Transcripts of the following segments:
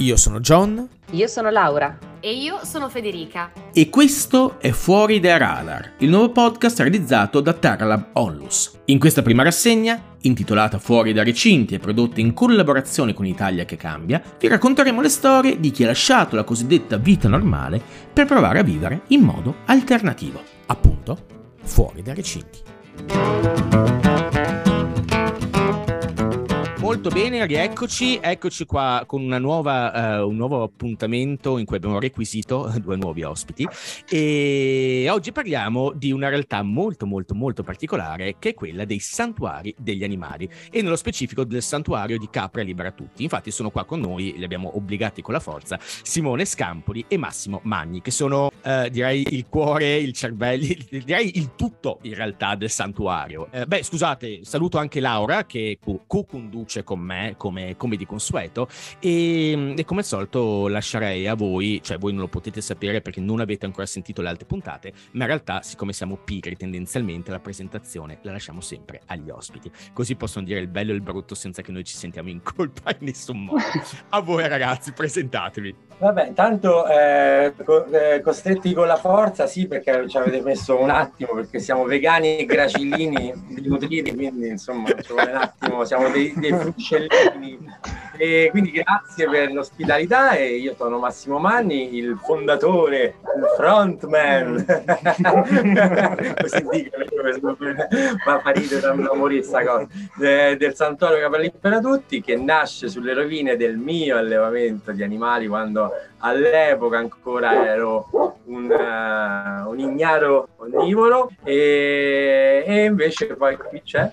Io sono John. Io sono Laura. E io sono Federica. E questo è Fuori dai Radar, il nuovo podcast realizzato da Terralab Onlus. In questa prima rassegna, intitolata Fuori dai recinti e prodotta in collaborazione con Italia che cambia, vi racconteremo le storie di chi ha lasciato la cosiddetta vita normale per provare a vivere in modo alternativo. Appunto, fuori dai recinti. Molto bene, rieccoci, eccoci qua con nuova, uh, un nuovo appuntamento in cui abbiamo requisito due nuovi ospiti e oggi parliamo di una realtà molto molto molto particolare che è quella dei santuari degli animali e nello specifico del santuario di Capra Libera Tutti. Infatti sono qua con noi, li abbiamo obbligati con la forza, Simone Scampoli e Massimo Magni che sono uh, direi il cuore, il cervello, direi il tutto in realtà del santuario. Uh, beh scusate, saluto anche Laura che co-conduce con me come, come di consueto e, e, come al solito lascerei a voi, cioè voi non lo potete sapere perché non avete ancora sentito le altre puntate, ma in realtà siccome siamo pigri tendenzialmente la presentazione la lasciamo sempre agli ospiti, così possono dire il bello e il brutto senza che noi ci sentiamo in colpa in nessun modo. a voi ragazzi, presentatevi. Vabbè, tanto eh, co- eh, costretti con la forza, sì, perché ci avete messo un attimo, perché siamo vegani e gracilini nutriti, quindi insomma ci vuole un attimo, siamo dei, dei. E quindi grazie per l'ospitalità e io sono Massimo Manni, il fondatore, il frontman, così dicono, ma fa ridere da morire questa cosa, del Santuario Capelli per tutti che nasce sulle rovine del mio allevamento di animali quando all'epoca ancora ero un, uh, un ignaro onnivoro. E, e invece poi qui c'è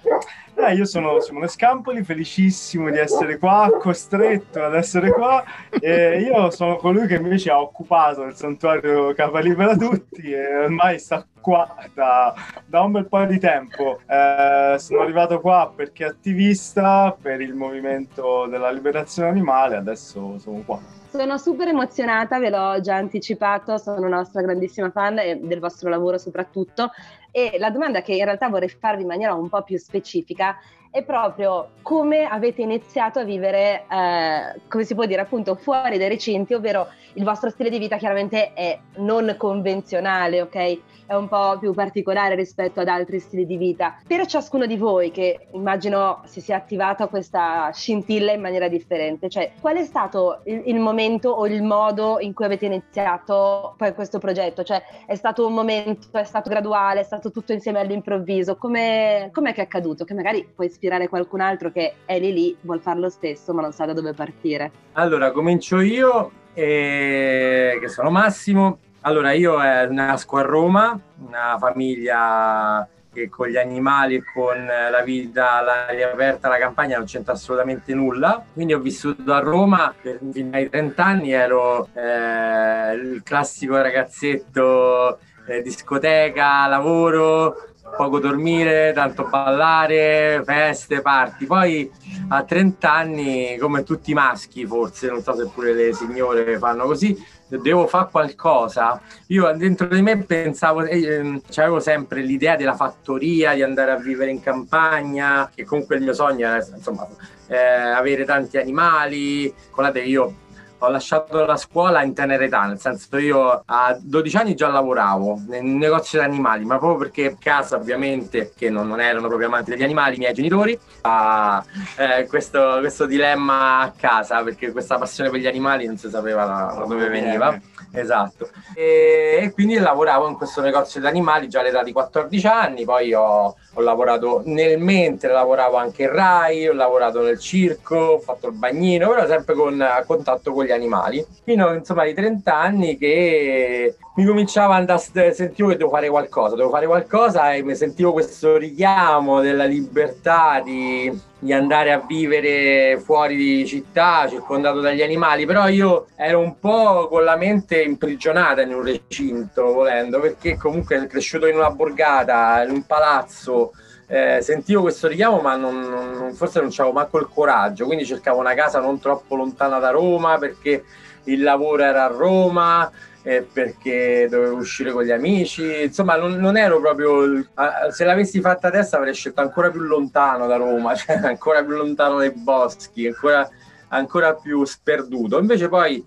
eh, io sono Simone Scampoli, felicissimo di essere qua, costretto ad essere qua. E io sono colui che invece ha occupato il santuario Capa Libera Tutti e ormai sta qua da, da un bel po' di tempo. Eh, sono arrivato qua perché attivista per il movimento della liberazione animale, adesso sono qua. Sono super emozionata, ve l'ho già anticipato, sono una nostra grandissima fan e del vostro lavoro soprattutto. E la domanda che in realtà vorrei farvi in maniera un po' più specifica è proprio come avete iniziato a vivere, eh, come si può dire, appunto fuori dai recinti, ovvero il vostro stile di vita chiaramente è non convenzionale, ok? È un po' più particolare rispetto ad altri stili di vita. Per ciascuno di voi, che immagino si sia attivata questa scintilla in maniera differente, cioè qual è stato il, il momento o il modo in cui avete iniziato poi questo progetto? Cioè è stato un momento, è stato graduale, è stato tutto insieme all'improvviso? Come, com'è che è accaduto? Che magari puoi ispirare qualcun altro che è lì lì, vuol fare lo stesso, ma non sa da dove partire. Allora, comincio io, eh, che sono Massimo. Allora, io eh, nasco a Roma, una famiglia che con gli animali con la vita all'aria aperta, la campagna non c'entra assolutamente nulla. Quindi ho vissuto a Roma per fino ai 30 anni, ero eh, il classico ragazzetto eh, discoteca, lavoro, poco dormire, tanto ballare, feste, party. Poi a 30 anni, come tutti i maschi, forse, non so se pure le signore fanno così, devo fare qualcosa. Io dentro di me pensavo, eh, avevo sempre l'idea della fattoria, di andare a vivere in campagna, che comunque il mio sogno era insomma, eh, avere tanti animali. Guardate, io ho lasciato la scuola in tenera età, nel senso io a 12 anni già lavoravo nel negozio di animali, ma proprio perché a casa ovviamente, che non, non, erano proprio amanti degli animali, i miei genitori, ha eh, questo, questo, dilemma a casa, perché questa passione per gli animali non si sapeva da, da dove veniva. Esatto. E, e, quindi lavoravo in questo negozio di animali già all'età di 14 anni, poi ho, ho lavorato nel mentre lavoravo anche in Rai, ho lavorato nel circo, ho fatto il bagnino, però sempre con, a contatto con gli animali, fino insomma ai 30 anni che mi cominciava a andare, sentivo che devo fare qualcosa, devo fare qualcosa e mi sentivo questo richiamo della libertà di, di andare a vivere fuori di città, circondato dagli animali, però io ero un po' con la mente imprigionata in un recinto, volendo, perché comunque cresciuto in una borgata, in un palazzo, eh, sentivo questo richiamo, ma non, non, forse non avevo manco il coraggio, quindi cercavo una casa non troppo lontana da Roma perché il lavoro era a Roma, eh, perché dovevo uscire con gli amici, insomma non, non ero proprio, se l'avessi fatta adesso avrei scelto ancora più lontano da Roma, cioè ancora più lontano dai boschi, ancora ancora più sperduto. Invece poi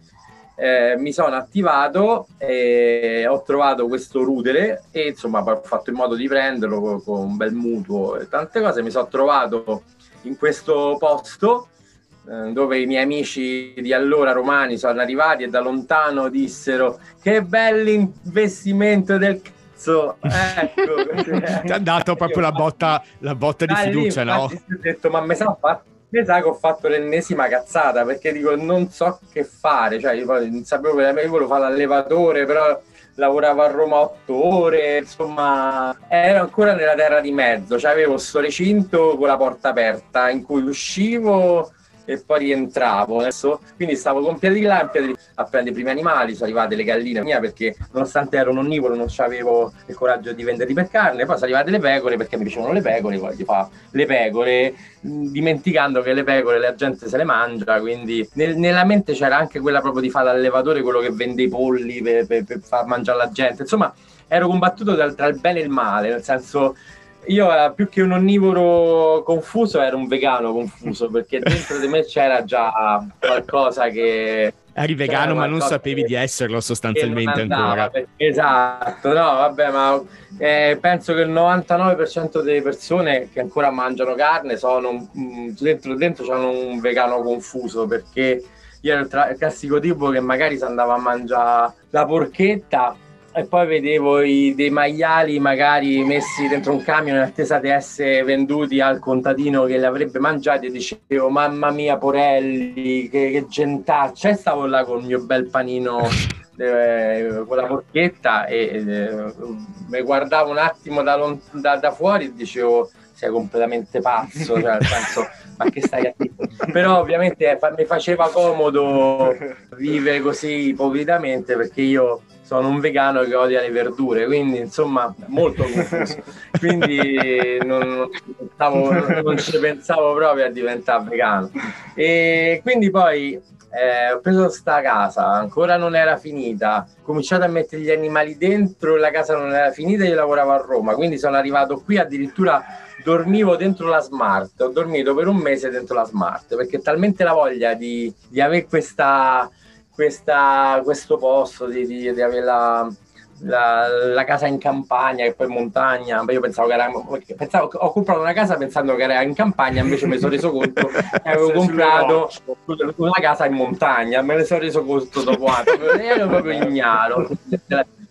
eh, mi sono attivato e ho trovato questo rudere e insomma ho fatto in modo di prenderlo con, con un bel mutuo e tante cose. Mi sono trovato in questo posto dove i miei amici di allora romani sono arrivati e da lontano dissero che bell'investimento del cazzo. Ecco ti ha dato proprio la botta, la botta di fiducia lì, no? ho detto ma mi sa fatto mi sa che ho fatto l'ennesima cazzata perché dico non so che fare, cioè io non sapevo veramente, io volevo fare l'allevatore, però lavoravo a Roma otto ore, insomma ero ancora nella terra di mezzo, cioè avevo sto recinto con la porta aperta in cui uscivo e poi rientravo. Adesso, quindi stavo con piedi là a prendere i primi animali, sono arrivate le galline mia perché nonostante ero un onnivoro non avevo il coraggio di venderli per carne, poi sono arrivate le pecore perché mi piacevano le pecore, poi di fa le pecore, dimenticando che le pecore la gente se le mangia, quindi nel, nella mente c'era anche quella proprio di fare l'allevatore, quello che vende i polli per, per, per far mangiare la gente, insomma ero combattuto tra il bene e il male, nel senso io eh, più che un onnivoro confuso ero un vegano confuso perché dentro di me c'era già qualcosa che eri vegano ma non sapevi che, di esserlo sostanzialmente ancora. esatto no vabbè ma eh, penso che il 99% delle persone che ancora mangiano carne sono mh, mm, dentro dentro c'hanno un vegano confuso perché io ero il, tra- il classico tipo che magari si andava a mangiare la porchetta e poi vedevo i, dei maiali magari messi dentro un camion in attesa di essere venduti al contadino che li avrebbe mangiati e dicevo mamma mia porelli che, che gentaccia. E stavo là con il mio bel panino eh, con la porchetta e eh, mi guardavo un attimo da, da, da, fuori e dicevo sei completamente pazzo cioè nel senso ma che stai a dire? Però ovviamente eh, mi faceva comodo vivere così ipocritamente perché io sono un vegano che odia le verdure, quindi insomma molto confuso. quindi non, pensavo, non, ci pensavo proprio a diventare vegano. E quindi poi eh, ho preso sta casa, ancora non era finita, ho cominciato a mettere gli animali dentro, la casa non era finita, io lavoravo a Roma, quindi sono arrivato qui addirittura dormivo dentro la smart, ho dormito per un mese dentro la smart, perché talmente la voglia di, di avere questa questa, questo posto, di, di, di avere la, la, la, casa in campagna e poi in montagna. Io pensavo che era. Pensavo, ho comprato una casa pensando che era in campagna, invece mi sono reso conto che avevo comprato una casa in montagna. Me ne sono reso conto dopo anni. Ero proprio ignaro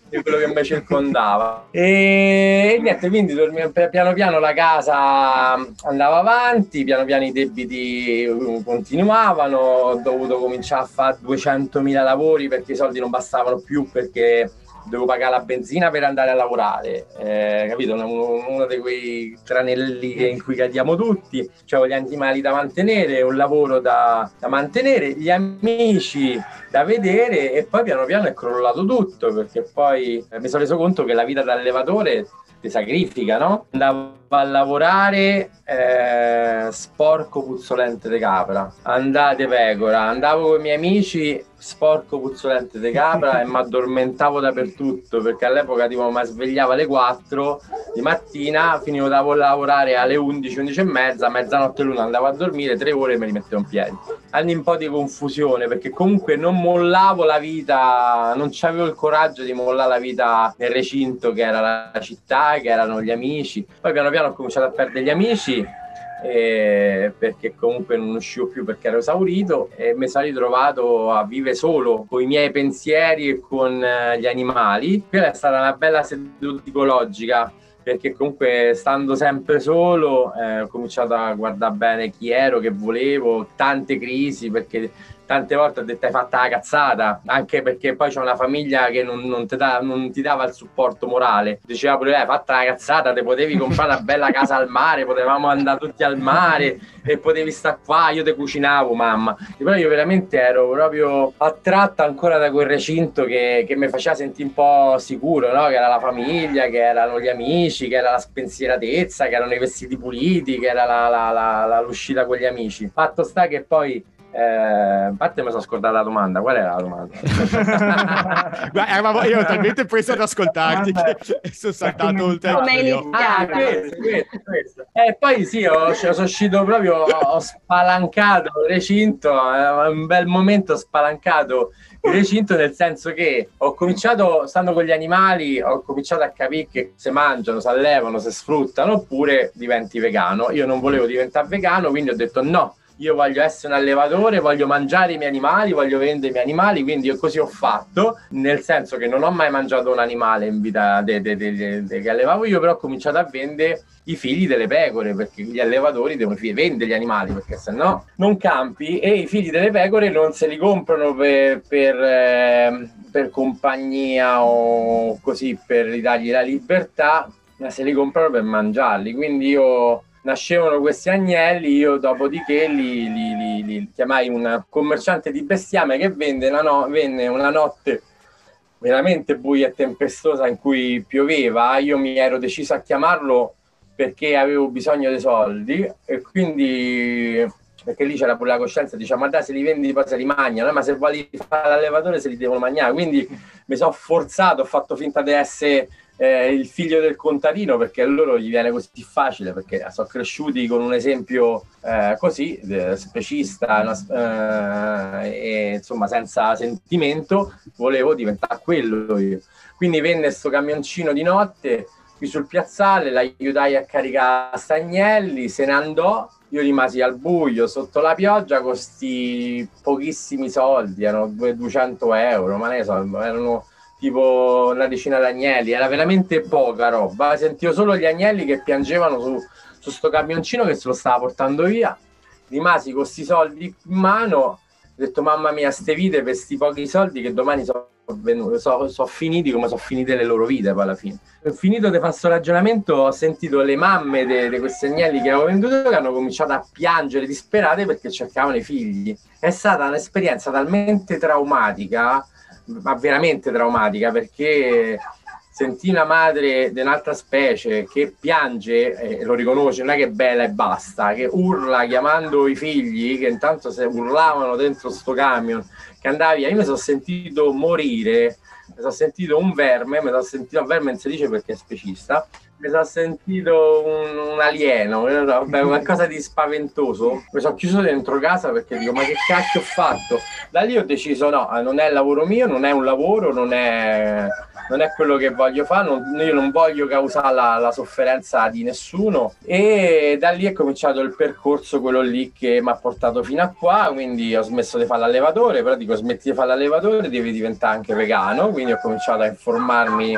di quello che mi circondava. E niente, quindi piano piano la casa andava avanti, piano piano i debiti uh, continuavano, ho dovuto cominciare a fare 200.000 lavori perché i soldi non bastavano più perché devo pagare la benzina per andare a lavorare, eh, capito? Uno, uno, di quei tranelli in cui cadiamo tutti, cioè gli animali da mantenere, un lavoro da, da mantenere, gli amici da vedere e poi piano piano è crollato tutto perché poi eh, mi sono reso conto che la vita da allevatore ti sacrifica, no? Andavo a lavorare eh, sporco puzzolente di capra, andate pecora, andavo con i miei amici sporco puzzolente di capra e mi addormentavo dappertutto perché all'epoca tipo mi svegliavo alle 4 di mattina, finivo da lavorare alle 11, 11 e mezza, mezzanotte l'una andavo a dormire, tre ore e me li mettevo in piedi. Anni un po' di confusione perché comunque non mollavo la vita, non avevo il coraggio di mollare la vita nel recinto che era la città, che erano gli amici. Poi piano piano ho cominciato a perdere gli amici eh, perché comunque non uscivo più perché ero esaurito e mi sono ritrovato a vivere solo con i miei pensieri e con eh, gli animali. Quella è stata una bella seduta psicologica perché comunque stando sempre solo eh, ho cominciato a guardare bene chi ero, che volevo, tante crisi perché tante volte ho detto hai fatto la cazzata, anche perché poi c'è una famiglia che non, non, ti da, non, ti dava il supporto morale. Diceva pure, hai fatto la cazzata, te potevi comprare una bella casa al mare, potevamo andare tutti al mare e potevi stare qua, io ti cucinavo mamma. E però io veramente ero proprio attratto ancora da quel recinto che, che mi faceva sentire un po' sicuro, no? che era la famiglia, che erano gli amici, che era la spensieratezza, che erano i vestiti puliti, che era la, la, la, l'uscita con gli amici. Fatto sta che poi Eh, parte mi sono scordata la domanda, qual era la domanda? Guarda, eravamo, io ero talmente preso ad ascoltarti che sono saltato oltre Come il iniziato? Ah, questo, questo, questo. E poi sì, ho- cioè, sono uscito proprio, ho spalancato il recinto, è un bel momento spalancato il recinto nel senso che ho cominciato, stando con gli animali, ho cominciato a capire che se mangiano, si allevano, si sfruttano oppure diventi vegano. Io non volevo diventare vegano, quindi ho detto no, io voglio essere un allevatore, voglio mangiare i miei animali, voglio vendere i miei animali, quindi io così ho fatto, nel senso che non ho mai mangiato un animale in vita de- de- de- che allevavo io, però ho cominciato a vendere i figli delle pecore, perché gli allevatori devono vendere gli animali, perché se no non campi e i figli delle pecore non se li comprano per, per, ehm, per compagnia o così per ridargli la libertà, ma se li comprano per mangiarli, quindi io nascevano questi agnelli, io dopodiché li, li- li- li chiamai un commerciante di bestiame che vende una no- venne una notte veramente buia e tempestosa in cui pioveva, io mi ero deciso a chiamarlo perché avevo bisogno dei soldi e quindi perché lì c'era pure la coscienza, diciamo, ma dai se li vendi poi se li mangiano, eh, ma se vuoi fare l'allevatore se li devono mangiare, quindi mi sono forzato, ho fatto finta di essere eh, il figlio del contadino perché a loro gli viene così facile perché sono cresciuti con un esempio eh, così specista una- eh, e insomma senza sentimento volevo diventare quello io. Quindi venne sto camioncino di notte qui sul piazzale l'aiutai a caricare stagnelli se ne andò io rimasi al buio sotto la pioggia con sti pochissimi soldi erano due- 200 euro ma ne so erano tipo una decina d'agnelli, era veramente poca roba. Sentivo solo gli agnelli che piangevano su, su sto camioncino che se lo stava portando via. Rimasi con questi soldi in mano, ho detto mamma mia, ste vite per questi pochi soldi che domani sono so, so finiti come sono finite le loro vite poi alla fine. Finito di fare questo ragionamento, ho sentito le mamme di questi agnelli che avevo venduto che hanno cominciato a piangere disperate perché cercavano i figli. È stata un'esperienza talmente traumatica ma veramente traumatica perché sentì una madre di un'altra specie che piange e lo riconosce, non è che è bella e basta, che urla chiamando i figli che intanto se urlavano dentro sto camion che andava via. Io mi sono sentito morire, mi sono sentito un verme, mi sono sentito un verme non si dice perché è specista, mi sono sentito un, un alieno, vabbè, qualcosa di spaventoso. Mi sono chiuso dentro casa perché dico: Ma che cacchio ho fatto? Da lì ho deciso: no, eh, non è il lavoro mio, non è un lavoro, non è, non è quello che voglio fare, non- io non voglio causare la, la sofferenza di nessuno. E da lì è cominciato il percorso, quello lì che mi ha portato fino a qua. Quindi ho smesso di fare l'allevatore, però dico: smetti di fare l'allevatore, devi diventare anche vegano. Quindi ho cominciato a informarmi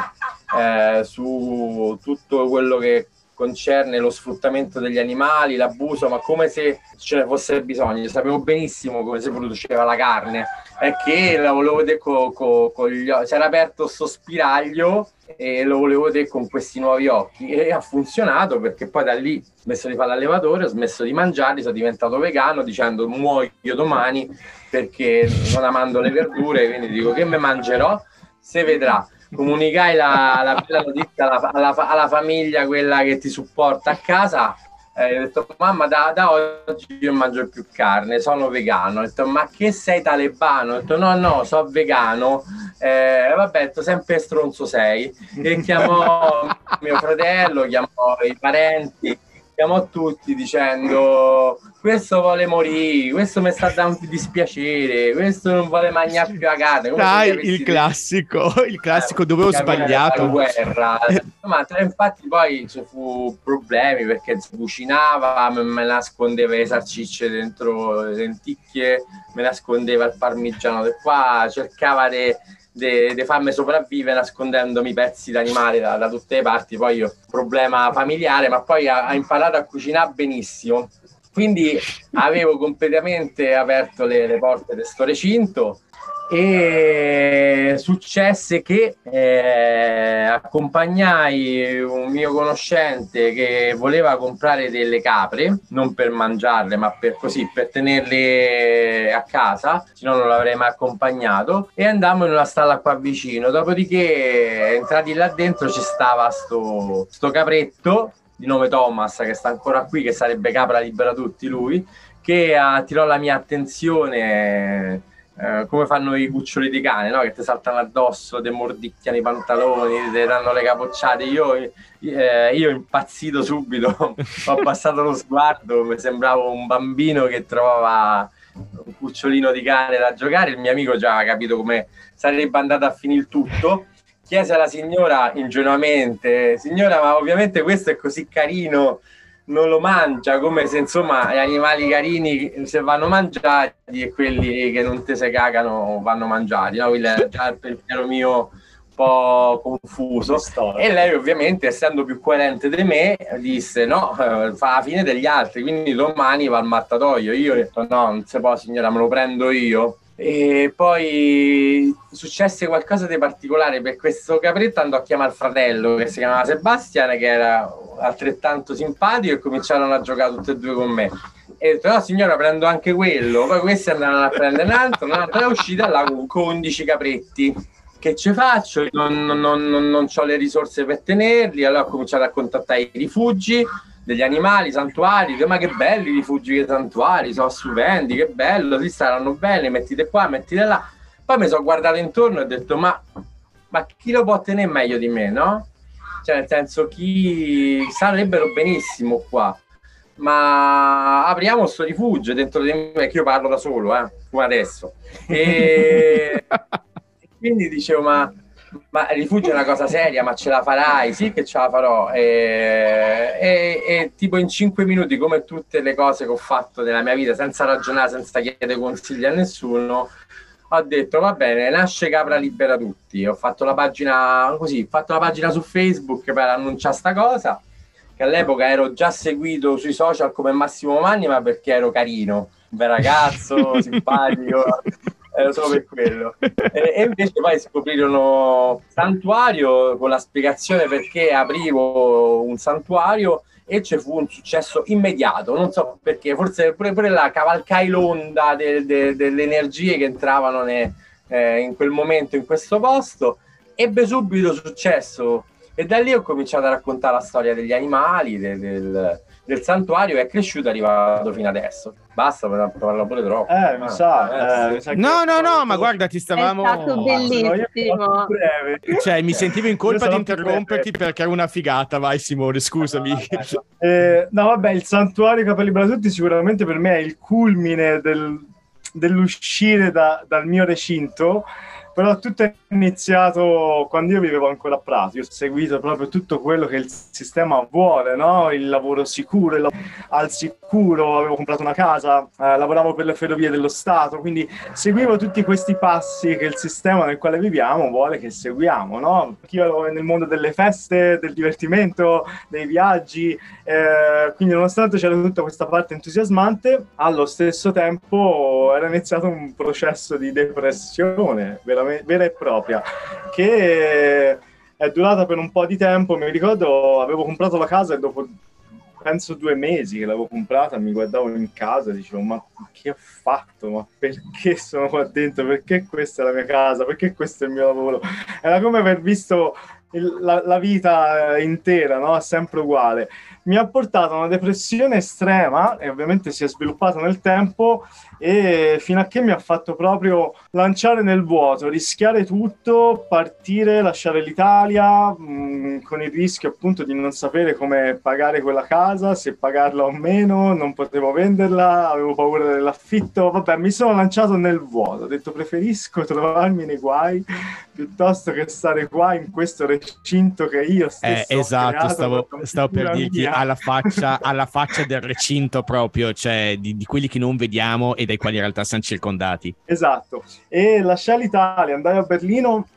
eh, su tutto quello che concerne lo sfruttamento degli animali, l'abuso, ma come se ce ne fosse bisogno. Sapevo benissimo come si produceva la carne, è che la volevo vedere co- co- con gli occhi. Si era aperto sto spiraglio e lo volevo vedere con questi nuovi occhi e ha funzionato perché poi da lì ho smesso di fare l'allevatore, ho smesso di mangiarli, sono diventato vegano dicendo muoio domani perché non amando le verdure, quindi dico che me mangerò, se vedrà comunicai la, la bella notizia alla, alla- alla famiglia, quella che ti supporta a casa. Eh, ho detto, mamma, da, da oggi io mangio più carne, sono vegano. Ho detto, ma che sei talebano? Ho detto, no, no, sono vegano. Eh, vabbè, detto, sempre stronzo sei. E chiamò mio fratello, chiamò i parenti, chiamò tutti dicendo questo vuole morire, questo mi sta dando dispiacere, questo non vuole mangiare più la carne. Dai, il classico, il classico dove ho sbagliato. guerra. Ma tra- infatti poi ci fu problemi perché cucinava, me, me nascondeva le salsicce dentro le lenticchie, me nascondeva il parmigiano di qua, cercava di farmi sopravvivere nascondendomi pezzi d'animale da, da tutte le parti. Poi io, problema familiare, ma poi ha, ha imparato a cucinare benissimo. Quindi avevo completamente aperto le, le porte di sto recinto e successe che eh, accompagnai un mio conoscente che voleva comprare delle capre, non per mangiarle, ma per così, per tenerle a casa, se no non l'avrei mai accompagnato, e andammo in una stalla qua vicino. Dopodiché, entrati là dentro, ci stava sto, sto capretto di nome Thomas, che sta ancora qui, che sarebbe Capra Libera Tutti lui, che attirò la mia attenzione eh, come fanno i cuccioli di cane, no? che ti saltano addosso, ti mordicchiano i pantaloni, ti danno le capocciate. Io, eh, io impazzito subito, ho abbassato lo sguardo, mi sembravo un bambino che trovava un cucciolino di cane da giocare. Il mio amico già ha capito come sarebbe andato a finire tutto. Chiese alla signora ingenuamente: Signora, ma ovviamente questo è così carino non lo mangia, come se insomma gli animali carini se vanno mangiati e quelli che non te se cagano vanno mangiati, no? Quello è già il pensiero mio un po' confuso. E lei ovviamente essendo più coerente di me disse no, eh, fa la fine degli altri, quindi domani va al mattatoio. Io ho detto no, non si può signora, me lo prendo io. E poi successe qualcosa di particolare per questo capretto andò a chiamare il fratello che si chiamava Sebastian che era altrettanto simpatico e cominciarono a giocare tutte e due con me. E ho detto no signora prendo anche quello. Poi questi andavano a prendere un altro, un altro è uscita là con 11 capretti. Che ci faccio? Non, non, non, non ho le risorse per tenerli. Allora ho cominciato a contattare i rifugi degli animali, santuari, ma che belli i rifugi e santuari, sono stupendi, che bello, si staranno bene, mettite qua, mettite là. Poi mi sono guardato intorno e ho detto, ma, ma chi lo può tenere meglio di me, no? Cioè, nel senso, chi sarebbero benissimo qua. Ma apriamo questo rifugio dentro di me, che io parlo da solo, eh, come adesso. E quindi dicevo, ma ma il rifugio è una cosa seria, ma ce la farai? Sì che ce la farò. E, e, e, tipo in cinque minuti, come tutte le cose che ho fatto nella mia vita, senza ragionare, senza chiedere consigli a nessuno, ho detto va bene, nasce Capra Libera Tutti. Ho fatto la pagina così, ho fatto la pagina su Facebook per annunciare sta cosa, che all'epoca ero già seguito sui social come Massimo Manni, ma perché ero carino, un bel ragazzo, simpatico era solo per quello. E, e, invece poi scoprirono santuario con la spiegazione perché aprivo un santuario e ci fu un successo immediato. Non so perché, forse pure, pure la cavalcai l'onda de, de, delle energie che entravano ne, eh, in quel momento in questo posto. Ebbe subito successo e da lì ho cominciato a raccontare la storia degli animali, de, del, del santuario è cresciuto è arrivato fino adesso. Basta, parlo pure troppo. Eh, mi sa. Eh, eh, no, no, no, ma guarda, ti stavamo... È stato bellissimo. Cioè, mi sentivo in colpa di interromperti perché era una figata, vai Simone, scusami. Eh, no, vabbè, il santuario Capelli Bratutti sicuramente per me è il culmine del, dell'uscire da, dal mio recinto però tutto è iniziato quando io vivevo ancora a Prato, ho seguito proprio tutto quello che il sistema vuole, no? il lavoro sicuro, il lavoro al sicuro, avevo comprato una casa, eh, lavoravo per le ferrovie dello Stato, quindi seguivo tutti questi passi che il sistema nel quale viviamo vuole che seguiamo. No? Io ero nel mondo delle feste, del divertimento, dei viaggi, eh, quindi nonostante c'era tutta questa parte entusiasmante, allo stesso tempo era iniziato un processo di depressione veramente vera e propria, che è durata per un po' di tempo. Mi ricordo, avevo comprato la casa e dopo penso due mesi che l'avevo comprata, mi guardavo in casa e dicevo: Ma che ho fatto? Ma perché sono qua dentro? Perché questa è la mia casa? Perché questo è il mio lavoro? Era come aver visto la, la, vita intera, no? sempre uguale. Mi ha portato a una depressione estrema e ovviamente si è sviluppata nel tempo e fino a che mi ha fatto proprio lanciare nel vuoto, rischiare tutto, partire, lasciare l'Italia mh, mm, con il rischio appunto di non sapere come pagare quella casa, se pagarla o meno, non potevo venderla, avevo paura dell'affitto, vabbè mi sono lanciato nel vuoto, ho detto preferisco trovarmi nei guai piuttosto che stare qua in questo recinto che io stesso eh, esatto, stavo, stavo per dirti alla faccia, alla faccia, del recinto proprio, cioè di, di quelli che non vediamo ed dai quali in realtà siamo circondati. Esatto, e lasciai l'Italia, andai a Berlino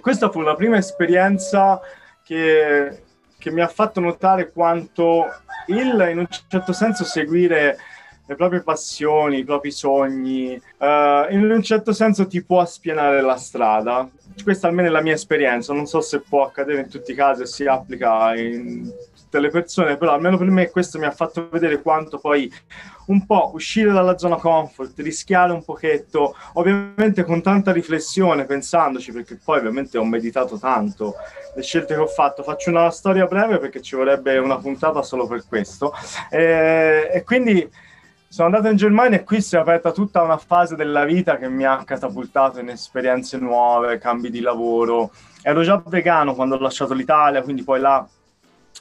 questa fu la prima esperienza che, che mi ha fatto notare quanto il, in un certo senso, seguire le proprie passioni, i propri sogni, uh, in un certo senso ti può spianare la strada. Questa almeno è la mia esperienza, non so se può accadere in tutti i casi e si applica in tutte le persone, però almeno per me questo mi ha fatto vedere quanto poi un po' uscire dalla zona comfort, rischiare un pochetto, ovviamente con tanta riflessione, pensandoci, perché poi ovviamente ho meditato tanto le scelte che ho fatto. Faccio una storia breve perché ci vorrebbe una puntata solo per questo. E, e quindi sono andato in Germania e qui si è aperta tutta una fase della vita che mi ha catapultato in esperienze nuove, cambi di lavoro. Ero già vegano quando ho lasciato l'Italia, quindi poi là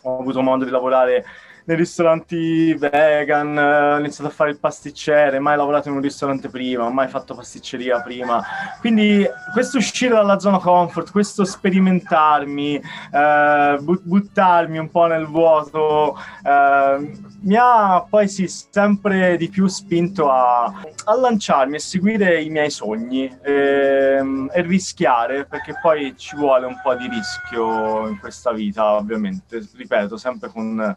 ho avuto modo di lavorare nei ristoranti vegan, ho iniziato a fare il pasticcere, mai lavorato in un ristorante prima, mai fatto pasticceria prima. Quindi questo uscire dalla zona comfort, questo sperimentarmi, eh, buttarmi un po' nel vuoto, eh, mi ha poi sì, sempre di più spinto a, a lanciarmi, a seguire i miei sogni e, ehm, e rischiare, perché poi ci vuole un po' di rischio in questa vita, ovviamente, ripeto, sempre con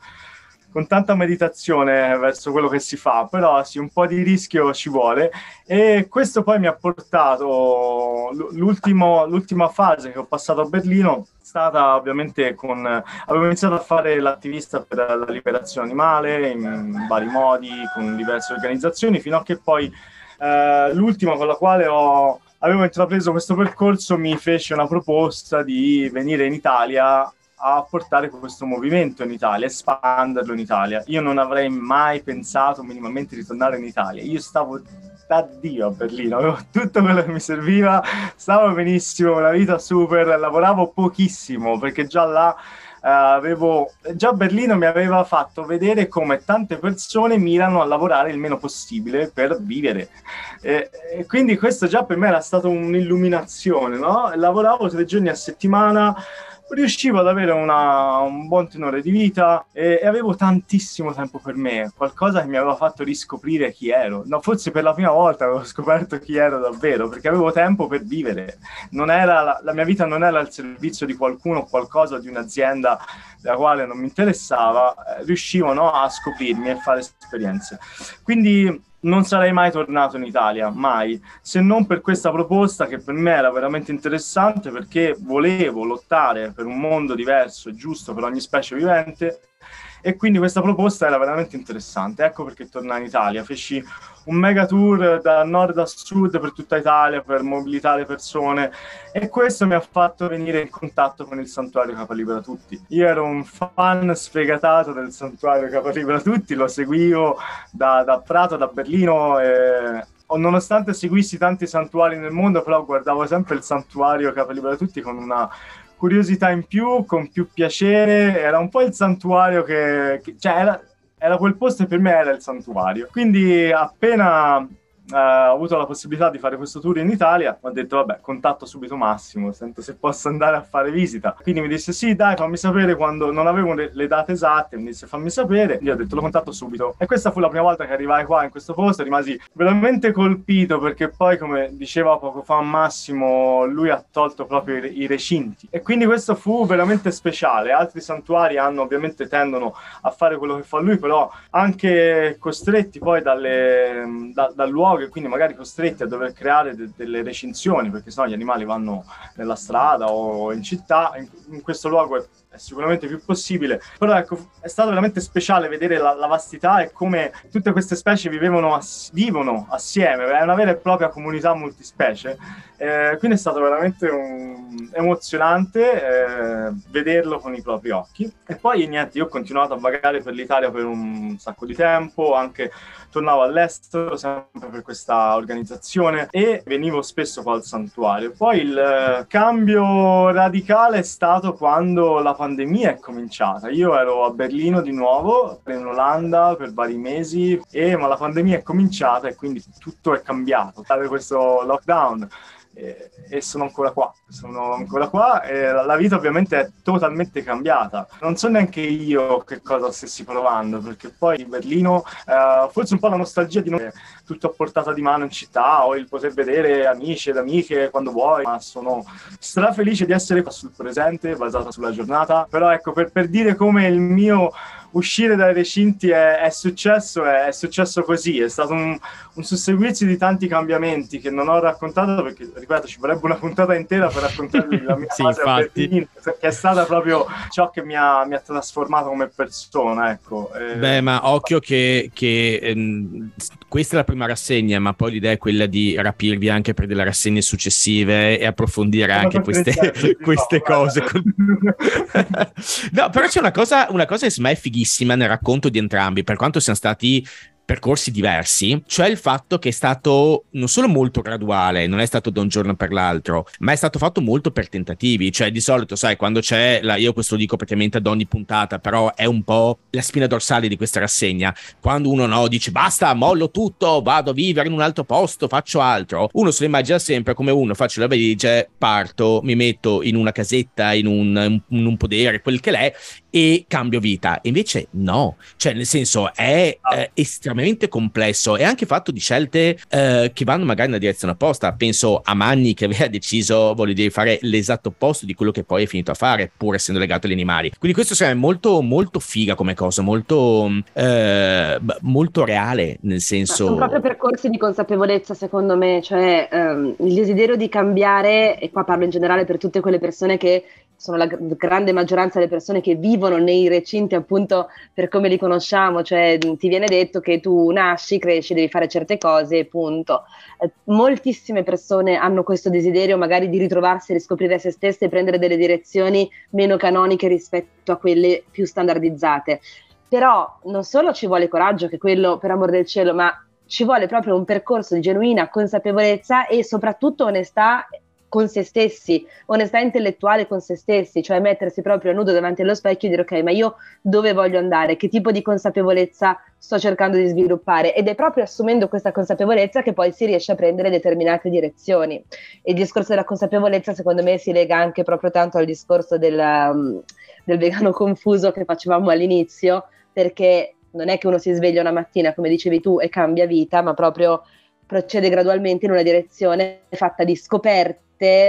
con tanta meditazione verso quello che si fa, però sì, un po' di rischio ci vuole. E questo poi mi ha portato l'ultima fase che ho passato a Berlino stata ovviamente con avevo iniziato a fare l'attivista per la liberazione animale in vari modi con diverse organizzazioni fino a che poi eh, l'ultima con la quale ho avevo intrapreso questo percorso mi fece una proposta di venire in Italia a portare questo movimento in Italia, espanderlo in Italia. Io non avrei mai pensato minimamente di tornare in Italia. Io stavo da Dio a Berlino, avevo tutto quello che mi serviva, stavo benissimo, una vita super, lavoravo pochissimo perché già là Uh, avevo già Berlino mi aveva fatto vedere come tante persone mirano a lavorare il meno possibile per vivere e, e quindi questo già per me era stata un'illuminazione no? lavoravo tre giorni a settimana riuscivo ad avere una, un buon tenore di vita e, e, avevo tantissimo tempo per me, qualcosa che mi aveva fatto riscoprire chi ero. No, forse per la prima volta avevo scoperto chi ero davvero, perché avevo tempo per vivere. La, la, mia vita non era al servizio di qualcuno o qualcosa, di un'azienda della quale non mi interessava, eh, riuscivo no, a scoprirmi e fare esperienze. Quindi non sarei mai tornato in Italia, mai, se non per questa proposta che per me era veramente interessante perché volevo lottare per un mondo diverso e giusto per ogni specie vivente e quindi questa proposta era veramente interessante. Ecco perché tornai in Italia, feci un mega tour da nord a sud per tutta Italia per mobilitare persone e questo mi ha fatto venire in contatto con il santuario Capalibera Tutti. Io ero un fan sfegatato del santuario Capalibera Tutti, lo seguivo da, da Prato, da Berlino e nonostante seguissi tanti santuari nel mondo, però guardavo sempre il santuario Capalibera Tutti con una curiosità in più, con più piacere, era un po' il santuario che, che cioè era, era quel posto e per me era il santuario. Quindi appena eh, ho avuto la possibilità di fare questo tour in Italia, ho detto vabbè, contatto subito Massimo, sento se posso andare a fare visita. Quindi mi disse sì, dai, fammi sapere quando non avevo le, date esatte, mi disse fammi sapere, io ho detto lo contatto subito. E questa fu la prima volta che arrivai qua in questo posto, rimasi veramente colpito perché poi, come diceva poco fa Massimo, lui ha tolto proprio i, i recinti. E quindi questo fu veramente speciale. Altri santuari hanno ovviamente tendono a fare quello che fa lui, però anche costretti poi dalle, da, dal luogo luoghi, quindi magari costretti a dover creare de- delle recinzioni, perché sennò gli animali vanno nella strada o in città, in, in questo luogo è, è, sicuramente più possibile. Però ecco, è stato veramente speciale vedere la, la vastità e come tutte queste specie vivevano ass- vivono assieme, è una vera e propria comunità multispecie. Eh, quindi è stato veramente un... emozionante eh, vederlo con i propri occhi. E poi niente, io ho continuato a vagare per l'Italia per un sacco di tempo, anche tornavo all'estero sempre per questa organizzazione e venivo spesso qua al santuario. Poi il eh, cambio radicale è stato quando la pandemia è cominciata. Io ero a Berlino di nuovo, in Olanda per vari mesi, e, ma la pandemia è cominciata e quindi tutto è cambiato. Dare questo lockdown e, sono ancora qua, sono ancora qua e la vita ovviamente è totalmente cambiata. Non so neanche io che cosa stessi provando, perché poi Berlino, eh, forse un po' la nostalgia di avere tutto a portata di mano in città o il poter vedere amici ed amiche quando vuoi, ma sono strafelice di essere qua sul presente, basata sulla giornata. Però ecco, per, per dire come il mio uscire dai recinti è, è successo, è, è, successo così, è stato un, un, susseguirsi di tanti cambiamenti che non ho raccontato perché, ripeto, ci vorrebbe una puntata intera per raccontarvi la mia sì, fase infatti. a Berlino, che è stata proprio ciò che mi ha, mi ha trasformato come persona, ecco. Eh, Beh, ma occhio che, che ehm, questa è la prima rassegna, ma poi l'idea è quella di rapirvi anche per delle rassegne successive e approfondire anche queste, queste cose. no, però c'è una cosa, una cosa che secondo me è fighissima nel racconto di entrambi, per quanto siano stati percorsi diversi, cioè il fatto che è stato non solo molto graduale, non è stato da un giorno per l'altro, ma è stato fatto molto per tentativi, cioè di solito, sai, quando c'è, la, io questo lo dico praticamente ad ogni puntata, però è un po' la spina dorsale di questa rassegna, quando uno no, dice basta, mollo tutto, vado a vivere in un altro posto, faccio altro, uno se lo immagina sempre come uno, faccio la valigia, parto, mi metto in una casetta, in un, in un podere, quel che l'è, e cambio vita. Invece no, cioè nel senso è eh, estremamente complesso e anche fatto di scelte eh, che vanno magari nella direzione opposta. Penso a Manni che aveva deciso, voglio dire, fare l'esatto opposto di quello che poi è finito a fare, pur essendo legato agli animali. Quindi questo è molto, molto figa come cosa, molto, eh, molto reale, nel senso... Ma sono proprio percorsi di consapevolezza, secondo me, cioè ehm, il desiderio di cambiare, e qua parlo in generale per tutte quelle persone che sono la grande maggioranza delle persone che vivono nei recinti appunto per come li conosciamo, cioè ti viene detto che tu nasci, cresci, devi fare certe cose, punto. Eh, moltissime persone hanno questo desiderio magari di ritrovarsi, riscoprire se stesse e prendere delle direzioni meno canoniche rispetto a quelle più standardizzate. Però non solo ci vuole coraggio, che quello per amor del cielo, ma ci vuole proprio un percorso di genuina consapevolezza e soprattutto onestà con se stessi, onestà intellettuale con se stessi, cioè mettersi proprio nudo davanti allo specchio e dire ok, ma io dove voglio andare, che tipo di consapevolezza sto cercando di sviluppare ed è proprio assumendo questa consapevolezza che poi si riesce a prendere determinate direzioni. Il discorso della consapevolezza secondo me si lega anche proprio tanto al discorso del, um, del vegano confuso che facevamo all'inizio, perché non è che uno si sveglia una mattina, come dicevi tu, e cambia vita, ma proprio procede gradualmente in una direzione fatta di scoperte,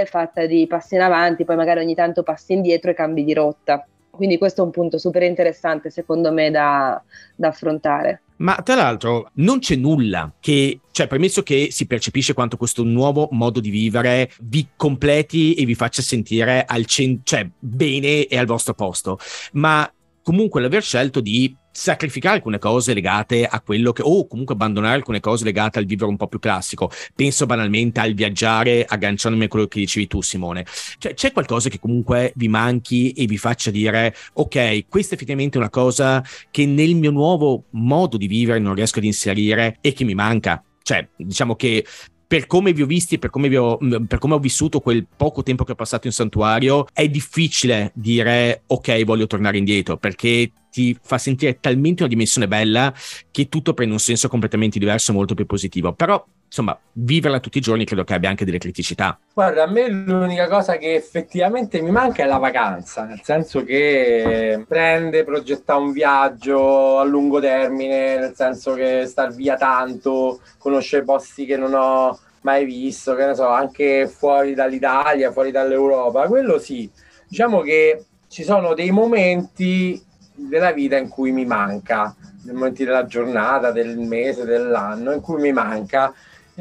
fatta di passi in avanti, poi magari ogni tanto passi indietro e cambi di rotta. Quindi questo è un punto super interessante secondo me da, da affrontare. Ma tra l'altro non c'è nulla che, cioè premesso che si percepisce quanto questo nuovo modo di vivere vi completi e vi faccia sentire al cent- cioè, bene e al vostro posto, ma comunque l'aver scelto di sacrificare alcune cose legate a quello che, o comunque abbandonare alcune cose legate al vivere un po' più classico. Penso banalmente al viaggiare, agganciandomi a quello che dicevi tu, Simone. Cioè, c'è qualcosa che comunque vi manchi e vi faccia dire, ok, questa è effettivamente una cosa che nel mio nuovo modo di vivere non riesco ad inserire e che mi manca. Cioè, diciamo che per come vi ho visti, per come, ho, per come ho vissuto quel poco tempo che ho passato in santuario, è difficile dire ok, voglio tornare indietro, perché ti fa sentire talmente una dimensione bella che tutto prende un senso completamente diverso, molto più positivo. Però, insomma, viverla tutti i giorni credo che abbia anche delle criticità. Guarda, a me l'unica cosa che effettivamente mi manca è la vacanza, nel senso che prende, progetta un viaggio a lungo termine, nel senso che star via tanto, conoscere posti che non ho mai visto, che ne so, anche fuori dall'Italia, fuori dall'Europa, quello sì. Diciamo che ci sono dei momenti della vita in cui mi manca, nei momenti della giornata, del mese, dell'anno, in cui mi manca.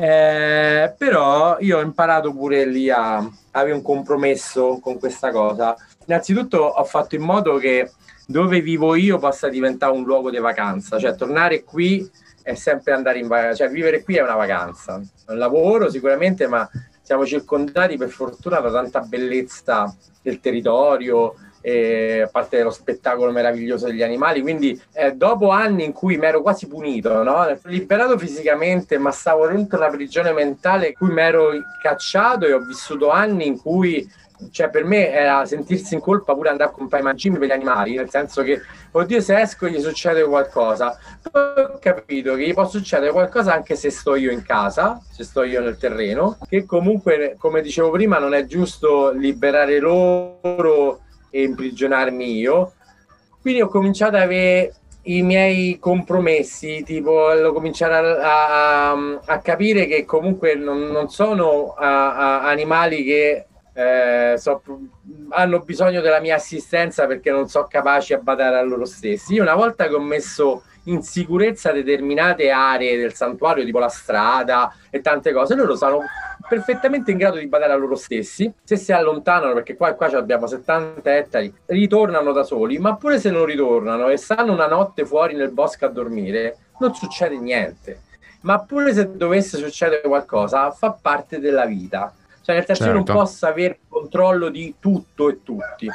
Eh, però io ho imparato pure lì a avere un compromesso con questa cosa. Innanzitutto ho fatto in modo che dove vivo io possa diventare un luogo di vacanza, cioè tornare qui è sempre andare in vacanza, cioè vivere qui è una vacanza, un lavoro sicuramente, ma siamo circondati per fortuna da tanta bellezza del territorio, eh, a parte lo spettacolo meraviglioso degli animali. Quindi, eh, dopo anni in cui mi ero quasi punito, no? liberato fisicamente, ma stavo dentro la prigione mentale in cui mi ero cacciato e ho vissuto anni in cui cioè per me era sentirsi in colpa pure andare a comprare i mangimi per gli animali, nel senso che, oddio, se esco gli succede qualcosa. Poi ho capito che gli può succedere qualcosa anche se sto io in casa, se sto io nel terreno, che comunque, come dicevo prima, non è giusto liberare loro e imprigionarmi io. Quindi ho cominciato ad avere i miei compromessi, tipo ho cominciato a, a, a, capire che comunque non, non sono a, animali che eh, so, hanno bisogno della mia assistenza perché non sono capaci a badare a loro stessi. Io una volta che ho messo in sicurezza determinate aree del santuario, tipo la strada e tante cose, loro sono perfettamente in grado di badare a loro stessi. Se si allontanano, perché qua, qua abbiamo 70 ettari, ritornano da soli, ma pure se non ritornano e stanno una notte fuori nel bosco a dormire, non succede niente. Ma pure se dovesse succedere qualcosa, fa parte della vita. Cioè, nel senso, certo. io non posso avere controllo di tutto e tutti.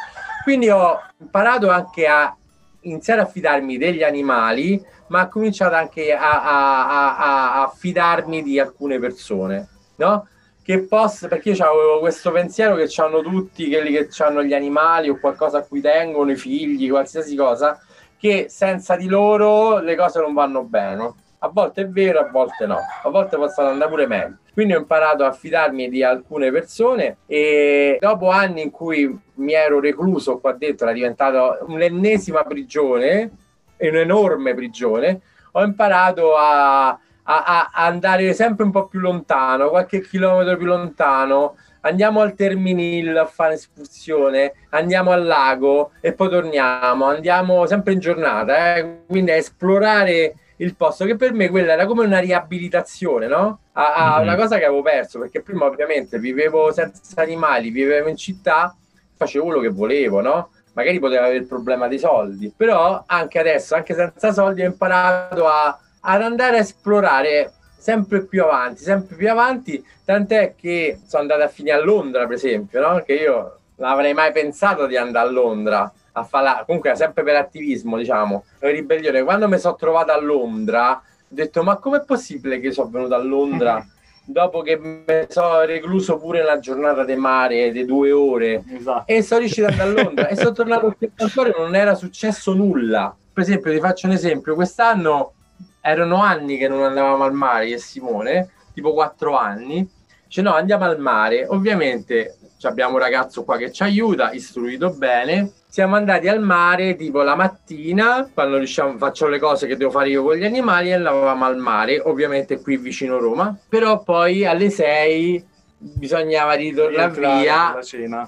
Quindi ho imparato anche a iniziare a fidarmi degli animali, ma ho cominciato anche a, a, a, a fidarmi di alcune persone, no? Che posso, perché io avevo questo pensiero che hanno tutti quelli che hanno gli animali o qualcosa a cui tengono, i figli, qualsiasi cosa, che senza di loro le cose non vanno bene. A volte è vero, a volte no, a volte possono andare pure meglio. Quindi ho imparato a fidarmi di alcune persone e dopo anni in cui mi ero recluso qua dentro, era diventata un'ennesima prigione, un'enorme prigione, ho imparato a, a, a andare sempre un po' più lontano, qualche chilometro più lontano, andiamo al Terminil a fare escursione, andiamo al lago e poi torniamo, andiamo sempre in giornata, eh? quindi a esplorare il posto, che per me quella era come una riabilitazione, no? A, a mm-hmm. una cosa che avevo perso, perché prima ovviamente vivevo senza animali, vivevo in città, facevo quello che volevo, no? Magari potevo avere il problema dei soldi, però anche adesso, anche senza soldi, ho imparato a, ad andare a esplorare sempre più avanti, sempre più avanti, tant'è che sono andato a finire a Londra, per esempio, no? Che io non avrei mai pensato di andare a Londra a fare comunque sempre per attivismo, diciamo, ribellione. Quando mi sono trovato a Londra, ho detto: Ma com'è possibile che sono venuto a Londra? dopo che mi sono recluso pure la giornata di mare di due ore. Esatto. e sono riuscito ad andare a Londra. E sono tornato a Piantastorio non era successo nulla. Per esempio ti faccio un esempio. Quest'anno erano anni che non andavamo al mare io e Simone tipo quattro anni. Cioè no andiamo al mare. Ovviamente abbiamo un ragazzo qua che ci aiuta istruito bene. Siamo andati al mare tipo la mattina, quando riusciamo, faccio le cose che devo fare io con gli animali e andavamo al mare, ovviamente qui vicino Roma, però poi alle 6 bisognava ritornare via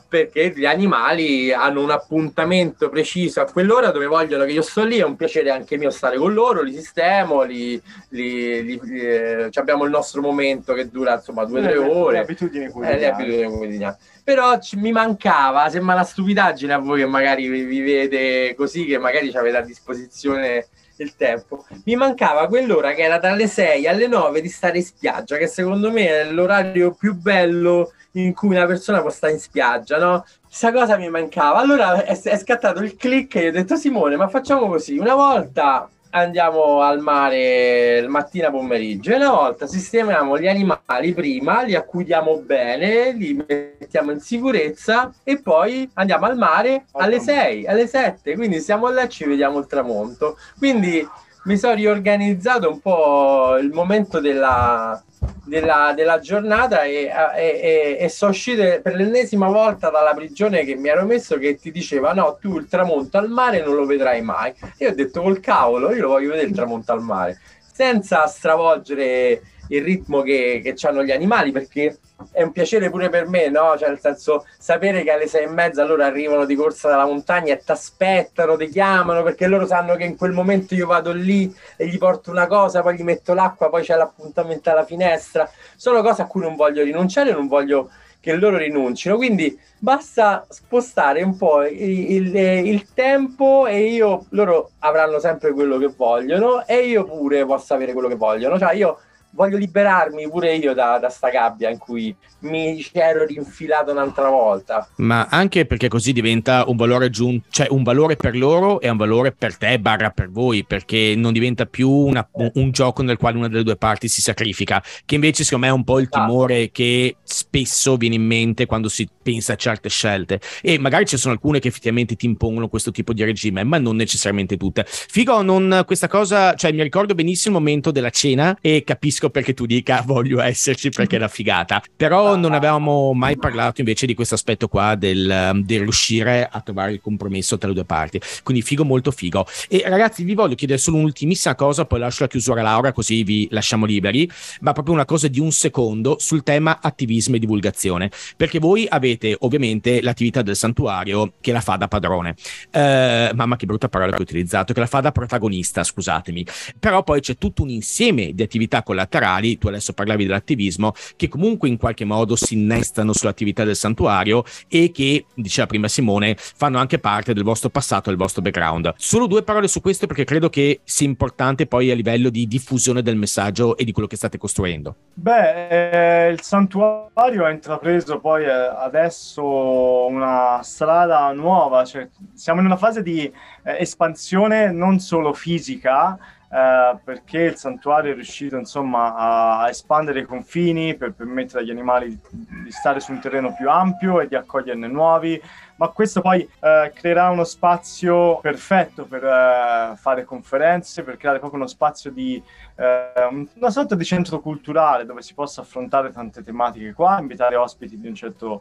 perché gli animali hanno un appuntamento preciso a quell'ora dove vogliono che io sto lì, è un piacere anche mio stare con loro, li sistemo, li, li, li, eh, abbiamo il nostro momento che dura insomma due o tre ore. Le abitudini quotidiane. Eh, le abitudini quotidiane però c- mi mancava, sembra una stupidaggine a voi che magari vivete così, che magari avete a disposizione il tempo. Mi mancava quell'ora che era dalle 6 alle 9 di stare in spiaggia, che secondo me è l'orario più bello in cui una persona può stare in spiaggia, no? Questa cosa mi mancava. Allora è, è scattato il click e ho detto Simone, ma facciamo così, una volta andiamo al mare il mattina pomeriggio e una volta sistemiamo gli animali prima, li accudiamo bene, li mettiamo in sicurezza e poi andiamo al mare alle 6, alle 7, quindi siamo là e ci vediamo il tramonto. Quindi mi sono riorganizzato un po' il momento della, della, della giornata e, e, e, e, sono uscito per l'ennesima volta dalla prigione che mi ero messo che ti diceva no, tu il tramonto al mare non lo vedrai mai. E ho detto col cavolo, io lo voglio vedere il tramonto al mare, senza stravolgere il ritmo che, che hanno gli animali perché è un piacere pure per me, no? Cioè, nel senso, sapere che alle sei e mezza loro arrivano di corsa dalla montagna e ti aspettano, ti chiamano perché loro sanno che in quel momento io vado lì e gli porto una cosa, poi gli metto l'acqua, poi c'è l'appuntamento alla finestra. Sono cose a cui non voglio rinunciare, non voglio che loro rinuncino. Quindi basta spostare un po' il, il, il, tempo e io, loro avranno sempre quello che vogliono e io pure posso avere quello che vogliono. Cioè, io voglio liberarmi pure io da, da sta gabbia in cui mi ero rinfilato un'altra volta. Ma anche perché così diventa un valore aggiunto, cioè un valore per loro e un valore per te, barra per voi, perché non diventa più una, un gioco nel quale una delle due parti si sacrifica, che invece secondo me è un po' il esatto. timore che spesso viene in mente quando si pensa a certe scelte. E magari ci sono alcune che effettivamente ti impongono questo tipo di regime, ma non necessariamente tutte. Figo, non questa cosa, cioè mi ricordo benissimo il momento della cena e capisco capisco perché tu dica voglio esserci perché è una figata. Però non avevamo mai parlato invece di questo aspetto qua del, del riuscire a trovare il compromesso tra le due parti. Quindi figo, molto figo. E ragazzi, vi voglio chiedere solo un'ultimissima cosa, poi lascio la chiusura a Laura, così vi lasciamo liberi. Ma proprio una cosa di un secondo sul tema attivismo e divulgazione. Perché voi avete ovviamente l'attività del santuario che la fa da padrone. Eh, mamma, che brutta parola che ho utilizzato, che la fa da protagonista, scusatemi. Però poi c'è tutto un insieme di attività collaterali, tu adesso parlavi dell'attivismo, che comunque in qualche modo si innestano sull'attività del santuario e che, diceva prima Simone, fanno anche parte del vostro passato, del vostro background. Solo due parole su questo perché credo che sia importante poi a livello di diffusione del messaggio e di quello che state costruendo. Beh, eh, il santuario ha intrapreso poi eh, adesso una strada nuova, cioè siamo in una fase di eh, espansione non solo fisica, eh, perché il santuario è riuscito insomma a espandere i confini per permettere agli animali di stare su un terreno più ampio e di accoglierne nuovi, ma questo poi eh, creerà uno spazio perfetto per eh, fare conferenze, per creare proprio uno spazio di eh, una sorta di centro culturale dove si possa affrontare tante tematiche qua, invitare ospiti di un certo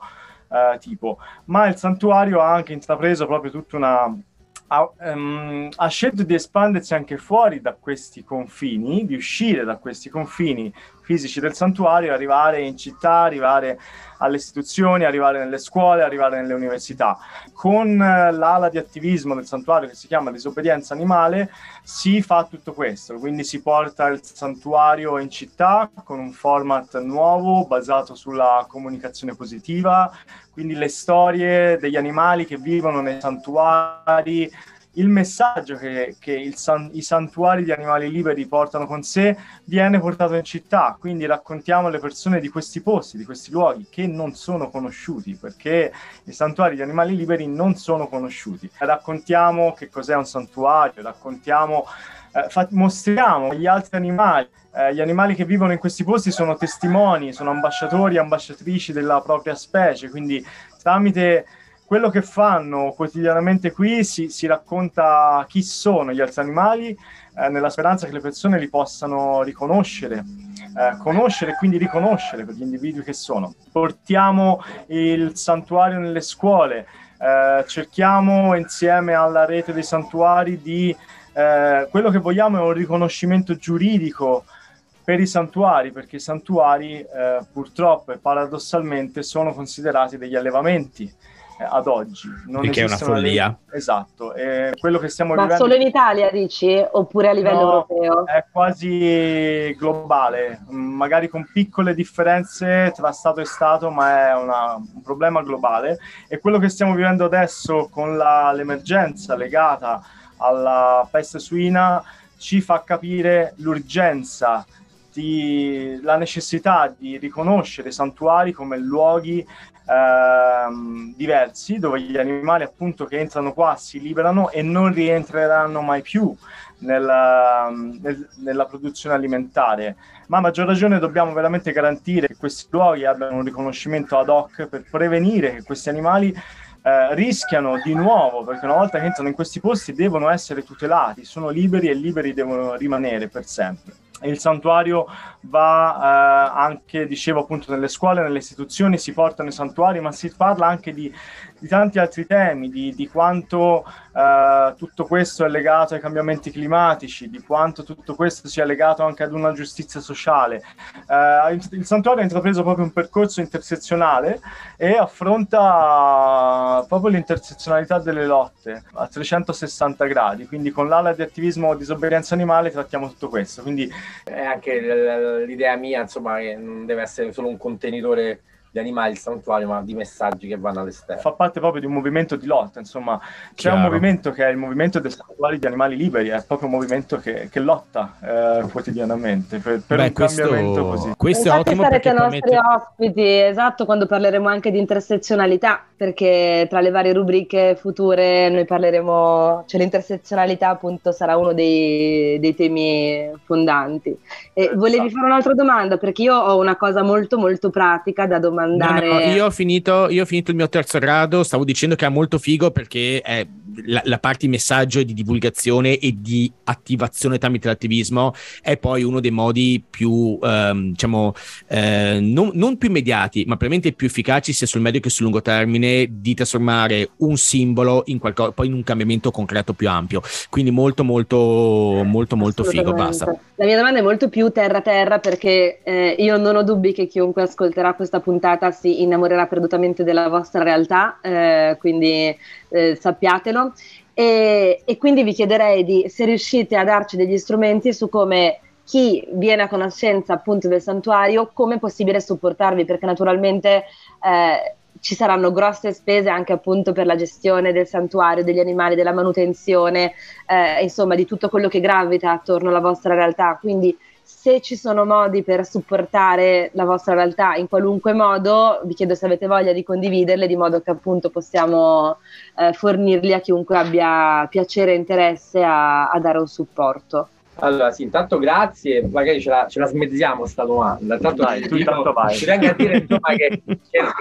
eh, tipo. Ma il santuario ha anche intrapreso proprio tutta una ha, um, ha, scelto di espandersi anche fuori da questi confini, di uscire da questi confini fisici del santuario, arrivare in città, arrivare alle istituzioni, arrivare nelle scuole, arrivare nelle università. Con uh, l'ala di attivismo del santuario che si chiama disobbedienza animale si fa tutto questo, quindi si porta il santuario in città con un format nuovo basato sulla comunicazione positiva, quindi le storie degli animali che vivono nei santuari, il messaggio che, che san, i santuari di animali liberi portano con sé viene portato in città, quindi raccontiamo alle persone di questi posti, di questi luoghi che non sono conosciuti, perché i santuari di animali liberi non sono conosciuti. Raccontiamo che cos'è un santuario, raccontiamo, eh, fa, mostriamo agli altri animali. Eh, gli animali che vivono in questi posti sono testimoni, sono ambasciatori e ambasciatrici della propria specie, quindi tramite quello che fanno quotidianamente qui si, si racconta chi sono gli altri animali, eh, nella speranza che le persone li possano riconoscere, eh, conoscere e quindi riconoscere gli individui che sono. Portiamo il santuario nelle scuole, eh, cerchiamo insieme alla rete dei santuari di eh, quello che vogliamo è un riconoscimento giuridico per i santuari, perché i santuari eh, purtroppo e paradossalmente sono considerati degli allevamenti ad oggi. Non che è una follia. Le... Esatto, e quello che stiamo Ma vivendo... solo in Italia dici? Oppure a livello no, europeo? È quasi globale, magari con piccole differenze tra Stato e Stato, ma è una, un problema globale. E quello che stiamo vivendo adesso con la, l'emergenza legata alla peste suina ci fa capire l'urgenza di, la necessità di riconoscere i santuari come luoghi ehm, diversi dove gli animali appunto che entrano qua si liberano e non rientreranno mai più nella, nel, nella produzione alimentare. Ma a maggior ragione dobbiamo veramente garantire che questi luoghi abbiano un riconoscimento ad hoc per prevenire che questi animali eh, rischiano di nuovo, perché una volta che entrano in questi posti devono essere tutelati, sono liberi e liberi devono rimanere per sempre il santuario va eh, anche, dicevo appunto, nelle scuole, nelle istituzioni, si portano i santuari, ma si parla anche di, di tanti altri temi, di, di quanto eh, tutto questo è legato ai cambiamenti climatici, di quanto tutto questo sia legato anche ad una giustizia sociale. Eh, il, santuario ha intrapreso proprio un percorso intersezionale e affronta proprio l'intersezionalità delle lotte a 360 gradi, quindi con l'ala di attivismo disobbedienza animale trattiamo tutto questo. Quindi è anche l'idea mia, insomma, che non deve essere solo un contenitore di animali il santuario, ma di messaggi che vanno all'esterno. Fa parte proprio di un movimento di lotta, insomma, c'è Chiaro. un movimento che è il movimento dei santuari di animali liberi, è proprio un movimento che, che lotta eh, quotidianamente per, per Beh, un questo, cambiamento così. Questo Infatti è ottimo sarete nostri permette... ospiti, esatto, quando parleremo anche di intersezionalità, perché tra le varie rubriche future noi parleremo, cioè l'intersezionalità appunto sarà uno dei, dei temi fondanti. E esatto. volevi fare un'altra domanda, perché io ho una cosa molto molto pratica da domandare. No, no, io, ho finito, io ho finito il mio terzo grado, stavo dicendo che è molto figo perché è la, la, parte di messaggio e di divulgazione e di attivazione tramite l'attivismo è poi uno dei modi più, ehm, diciamo, eh, non, non, più immediati, ma probabilmente più efficaci sia sul medio che sul lungo termine di trasformare un simbolo in qualcosa, poi in un cambiamento concreto più ampio. Quindi molto, molto, molto, molto figo. Basta. La mia domanda è molto più terra-terra perché eh, io non ho dubbi che chiunque ascolterà questa puntata si innamorerà perdutamente della vostra realtà, eh, quindi eh, sappiatelo. E, e, quindi vi chiederei di, se riuscite a darci degli strumenti su come chi viene a conoscenza appunto del santuario, come è possibile supportarvi, perché naturalmente eh, ci saranno grosse spese anche appunto per la gestione del santuario, degli animali, della manutenzione, eh, insomma di tutto quello che gravita attorno alla vostra realtà. Quindi se ci sono modi per supportare la vostra realtà in qualunque modo, vi chiedo se avete voglia di condividerle, di modo che appunto possiamo eh, fornirli a chiunque abbia piacere e interesse a, a dare un supporto. Allora, sì, intanto grazie, magari ce la, ce la smezziamo sta domanda. Intanto vai, tu intanto vai. Ci tengo a dire insomma, che,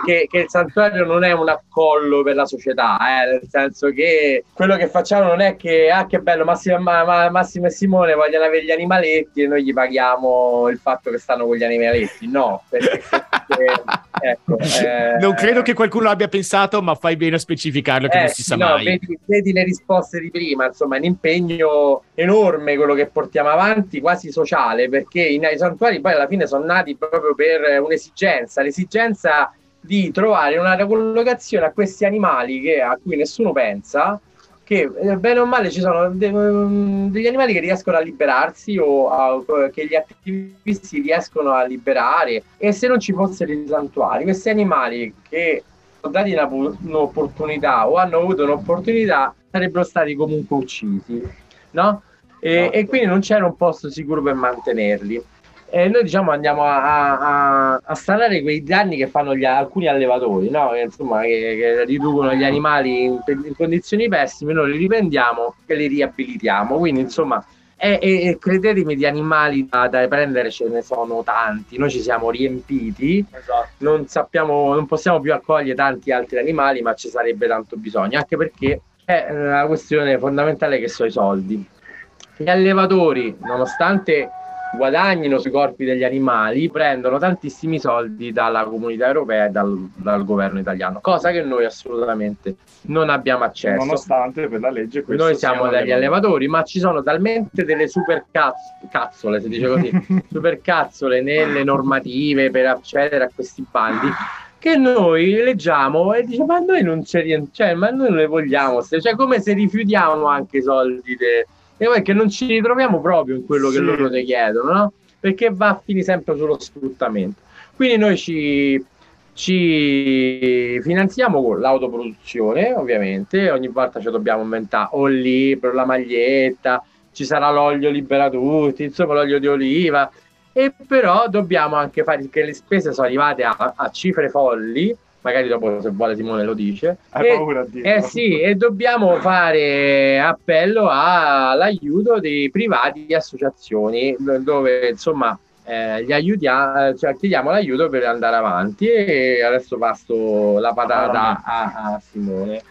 che, che, il santuario non è un accollo per la società, eh, nel senso che quello che facciamo non è che, ah che bello, Massimo, ma, Massimo e Simone vogliono avere gli animaletti e noi gli paghiamo il fatto che stanno con gli animaletti, no, perché ecco, eh, non credo che qualcuno abbia pensato, ma fai bene a specificarlo che eh, non si sa no, mai. Vedi, vedi le risposte di prima, insomma, è un impegno enorme quello che portiamo portiamo avanti quasi sociale, perché i, i santuari poi alla fine sono nati proprio per un'esigenza, l'esigenza di trovare una collocazione a questi animali che, a cui nessuno pensa, che eh, bene o male ci sono mm, degli animali che riescono a liberarsi o a, che gli attivisti riescono a liberare e se non ci fossero i santuari, questi animali che sono dati una, un'opportunità o hanno avuto un'opportunità sarebbero stati comunque uccisi, no? e, e, quindi non c'era un posto sicuro per mantenerli. E noi diciamo andiamo a, a, a sanare quei danni che fanno gli, alcuni allevatori, no? che, insomma, che, che, riducono gli animali in, in, condizioni pessime, noi li riprendiamo e li riabilitiamo. Quindi insomma, e, e, e credetemi di animali da, da, prendere ce ne sono tanti, noi ci siamo riempiti, esatto. non, sappiamo, non possiamo più accogliere tanti altri animali, ma ci sarebbe tanto bisogno, anche perché è una questione fondamentale che sono i soldi gli allevatori, nonostante guadagnino sui corpi degli animali, prendono tantissimi soldi dalla comunità europea e dal, dal, governo italiano, cosa che noi assolutamente non abbiamo accesso. Nonostante per la legge Noi siamo degli allevatori, ma ci sono talmente delle super cazz- cazzole, si dice così, super cazzole nelle normative per accedere a questi bandi che noi leggiamo e diciamo ma noi non ce li, cioè, ma noi non le vogliamo, cioè come se rifiutiamo anche i soldi de, e poi che non ci ritroviamo proprio in quello sì. che loro ti chiedono, no? Perché va a finire sempre sullo sfruttamento. Quindi noi ci, ci finanziamo con l'autoproduzione, ovviamente, ogni volta ci dobbiamo inventare o il libro, la maglietta, ci sarà l'olio libera tutti, insomma l'olio di oliva, e però dobbiamo anche fare che le spese sono arrivate a, a cifre folli magari dopo se vuole Simone lo dice. Hai e, paura di Eh sì, e dobbiamo fare appello all'aiuto dei privati e associazioni dove insomma eh, gli aiutiamo, cioè chiediamo l'aiuto per andare avanti e adesso passo la patata a, a Simone.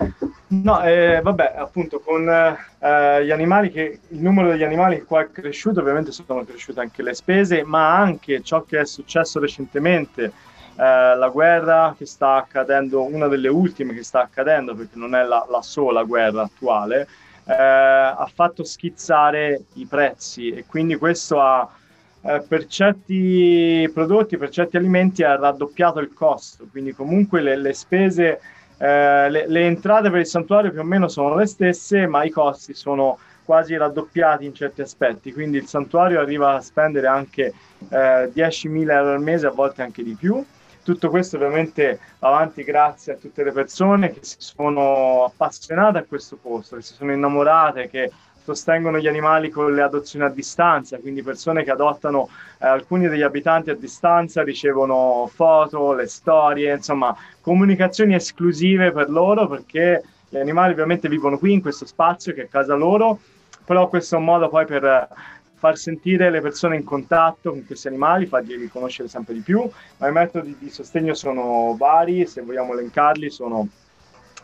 No, eh, vabbè, appunto con eh, gli animali che il numero degli animali qua è cresciuto, ovviamente sono cresciute anche le spese, ma anche ciò che è successo recentemente eh, la guerra che sta accadendo, una delle ultime che sta accadendo, perché non è la, la sola guerra attuale, eh, ha fatto schizzare i prezzi e quindi questo ha eh, per certi prodotti, per certi alimenti ha raddoppiato il costo, quindi comunque le, le spese, eh, le, le entrate per il santuario più o meno sono le stesse, ma i costi sono quasi raddoppiati in certi aspetti, quindi il santuario arriva a spendere anche eh, 10.000 euro al mese, a volte anche di più. Tutto questo ovviamente avanti grazie a tutte le persone che si sono appassionate a questo posto, che si sono innamorate, che sostengono gli animali con le adozioni a distanza, quindi persone che adottano eh, alcuni degli abitanti a distanza ricevono foto, le storie, insomma comunicazioni esclusive per loro perché gli animali ovviamente vivono qui in questo spazio che è casa loro, però questo è un modo poi per far sentire le persone in contatto con questi animali, farli riconoscere sempre di più, ma i metodi di sostegno sono vari, se vogliamo elencarli sono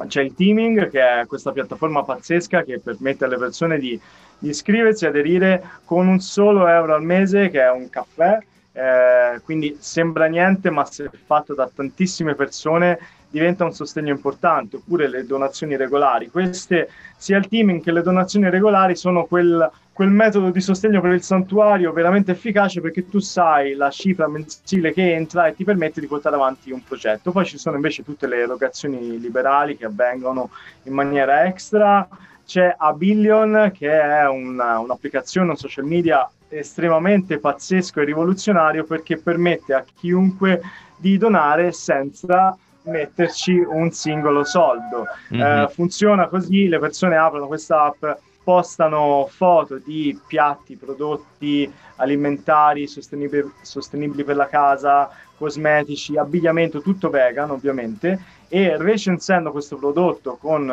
c'è il Teaming, che è questa piattaforma pazzesca che permette alle persone di, di iscriversi e aderire con un solo euro al mese, che è un caffè. Eh, quindi sembra niente, ma se fatto da tantissime persone diventa un sostegno importante, oppure le donazioni regolari. Queste, sia il teaming che le donazioni regolari, sono quel, quel metodo di sostegno per il santuario veramente efficace perché tu sai la cifra mensile che entra e ti permette di portare avanti un progetto. Poi ci sono invece tutte le erogazioni liberali che avvengono in maniera extra. C'è Abillion che è una, un'applicazione, un social media estremamente pazzesco e rivoluzionario perché permette a chiunque di donare senza metterci un singolo soldo. Mm-hmm. Eh, funziona così, le persone aprono questa app, postano foto di piatti, prodotti alimentari sostenibili, sostenibili per la casa, cosmetici, abbigliamento, tutto vegan ovviamente, e recensendo questo prodotto con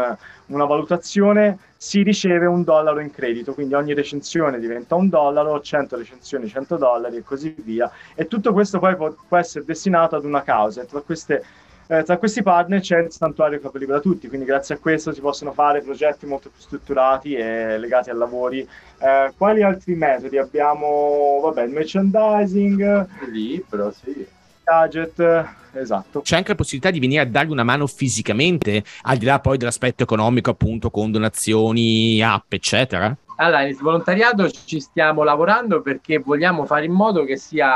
una valutazione si riceve un dollaro in credito, quindi ogni recensione diventa un dollaro, 100 recensioni 100 dollari e così via. E tutto questo poi può, può essere destinato ad una causa. E tra queste eh, tra questi partner c'è il santuario Capo Libera Tutti, quindi grazie a questo si possono fare progetti molto più strutturati e legati a lavori. Eh, quali altri metodi? Abbiamo vabbè, il merchandising, il libro, sì. Gadget, esatto. C'è anche la possibilità di venire a dargli una mano fisicamente, al di là poi dell'aspetto economico, appunto, con donazioni, app, eccetera? Allora, il volontariato ci stiamo lavorando perché vogliamo fare in modo che sia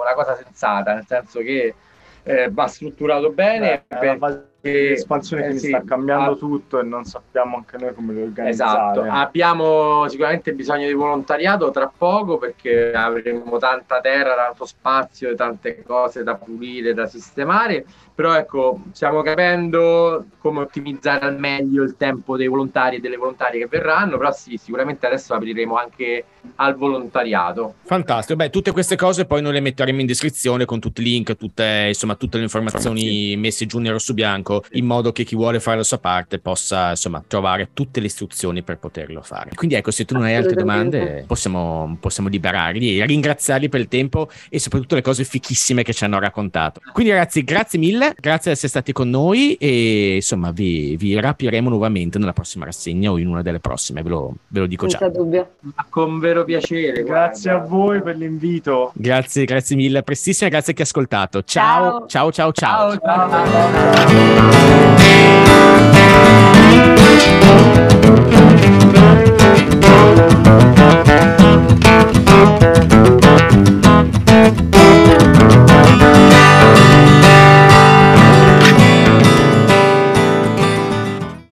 una cosa sensata, nel senso che eh, va strutturato bene. Perché, l'espansione eh, che sì, sta cambiando ha... tutto e non sappiamo anche noi come lo organizzare. Esatto, abbiamo sicuramente bisogno di volontariato tra poco perché avremo tanta terra, tanto spazio e tante cose da pulire, da sistemare, però ecco, stiamo capendo come ottimizzare al meglio il tempo dei volontari e delle volontarie che verranno, però sì, sicuramente adesso apriremo anche al volontariato. Fantastico, beh, tutte queste cose poi noi le metteremo in descrizione con tutti i link, tutte, insomma, tutte le informazioni messe giù nero su bianco, in modo che chi vuole fare la sua parte possa, insomma, trovare tutte le istruzioni per poterlo fare. Quindi ecco, se tu non hai altre domande, possiamo, possiamo liberarli e ringraziarli per il tempo e soprattutto le cose fichissime che ci hanno raccontato. Quindi ragazzi, grazie mille, grazie di essere stati con noi e insomma vi, vi rapiremo nuovamente nella prossima rassegna o in una delle prossime, ve lo, ve lo dico Senza già. dubbio. Con vero piacere. Grazie guarda. a voi per l'invito. Grazie, grazie mille. Prestissimo e grazie a chi ha ascoltato. Ciao, ciao, ciao, ciao. ciao, ciao. ciao. Thank you.